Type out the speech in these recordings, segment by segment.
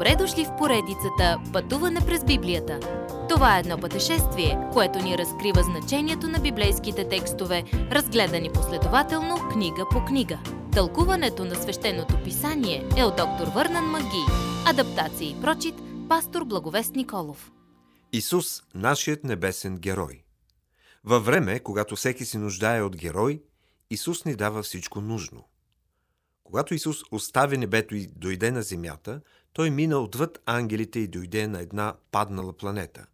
Добре дошли в поредицата Пътуване през Библията. Това е едно пътешествие, което ни разкрива значението на библейските текстове, разгледани последователно книга по книга. Тълкуването на свещеното писание е от доктор Върнан Маги. Адаптация и прочит, пастор Благовест Николов. Исус, нашият небесен герой. Във време, когато всеки се нуждае от герой, Исус ни дава всичко нужно. Когато Исус остави небето и дойде на земята, той мина отвъд ангелите и дойде на една паднала планета.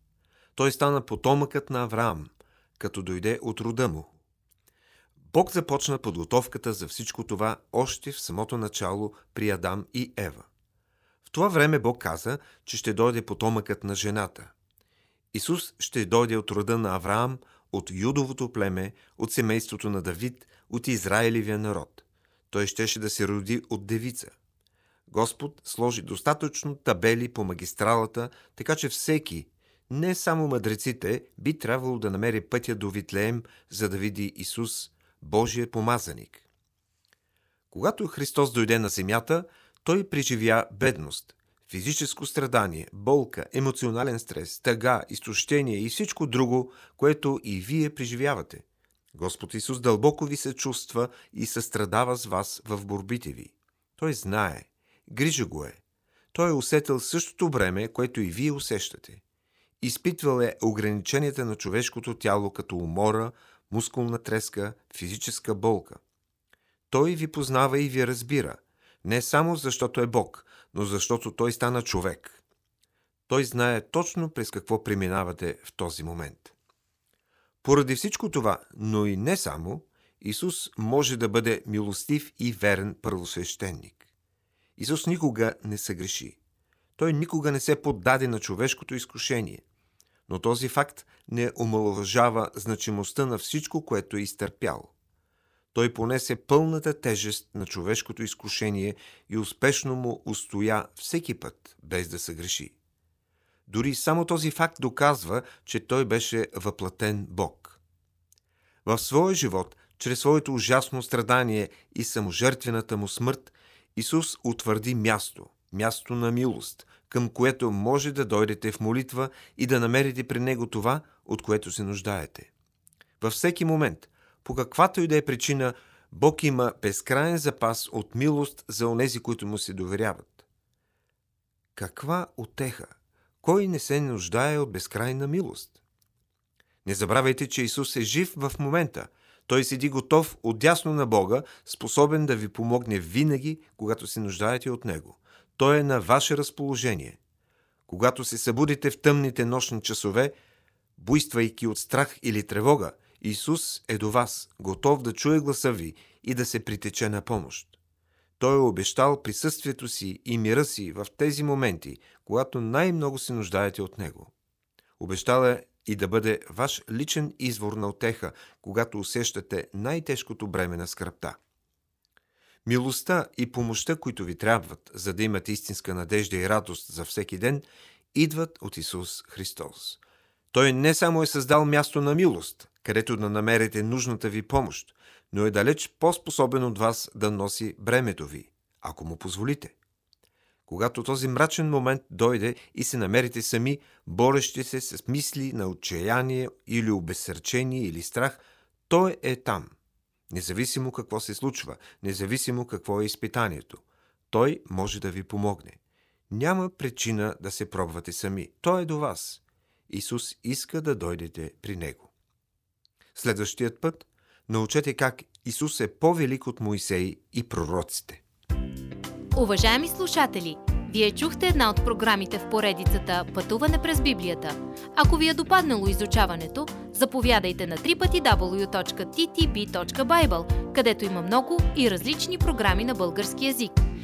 Той стана потомъкът на Авраам, като дойде от рода му. Бог започна подготовката за всичко това още в самото начало при Адам и Ева. В това време Бог каза, че ще дойде потомъкът на жената. Исус ще дойде от рода на Авраам, от Юдовото племе, от семейството на Давид, от Израилевия народ. Той щеше да се роди от девица. Господ сложи достатъчно табели по магистралата, така че всеки, не само мъдреците, би трябвало да намери пътя до Витлеем, за да види Исус, Божия помазаник. Когато Христос дойде на земята, той преживя бедност, физическо страдание, болка, емоционален стрес, тъга, изтощение и всичко друго, което и вие преживявате. Господ Исус дълбоко ви се чувства и състрадава с вас в борбите ви. Той знае, грижа го е. Той е усетил същото време, което и вие усещате. Изпитвал е ограниченията на човешкото тяло като умора, мускулна треска, физическа болка. Той ви познава и ви разбира, не само защото е Бог, но защото Той стана човек. Той знае точно през какво преминавате в този момент. Поради всичко това, но и не само, Исус може да бъде милостив и верен първосвещеник. Исус никога не съгреши. Той никога не се поддаде на човешкото изкушение. Но този факт не омалуважава значимостта на всичко, което е изтърпял. Той понесе пълната тежест на човешкото изкушение и успешно му устоя всеки път, без да съгреши. Дори само този факт доказва, че той беше въплатен Бог. В своя живот, чрез своето ужасно страдание и саможертвената му смърт, Исус утвърди място, място на милост, към което може да дойдете в молитва и да намерите при Него това, от което се нуждаете. Във всеки момент, по каквато и да е причина, Бог има безкрайен запас от милост за онези, които му се доверяват. Каква отеха! Кой не се нуждае от безкрайна милост? Не забравяйте, че Исус е жив в момента. Той седи готов отдясно на Бога, способен да ви помогне винаги, когато се нуждаете от Него. Той е на ваше разположение. Когато се събудите в тъмните нощни часове, буйствайки от страх или тревога, Исус е до вас, готов да чуе гласа ви и да се притече на помощ. Той е обещал присъствието си и мира си в тези моменти, когато най-много се нуждаете от Него. Обещал е и да бъде ваш личен извор на отеха, когато усещате най-тежкото бреме на скръпта. Милостта и помощта, които ви трябват, за да имате истинска надежда и радост за всеки ден, идват от Исус Христос. Той не само е създал място на милост, където да намерите нужната ви помощ, но е далеч по-способен от вас да носи бремето ви, ако му позволите. Когато този мрачен момент дойде и се намерите сами, борещи се с мисли на отчаяние или обесърчение или страх, той е там. Независимо какво се случва, независимо какво е изпитанието, той може да ви помогне. Няма причина да се пробвате сами. Той е до вас. Исус иска да дойдете при Него. Следващият път научете как Исус е по-велик от Моисей и пророците. Уважаеми слушатели, вие чухте една от програмите в поредицата Пътуване през Библията. Ако ви е допаднало изучаването, заповядайте на www.ttb.bible, където има много и различни програми на български язик.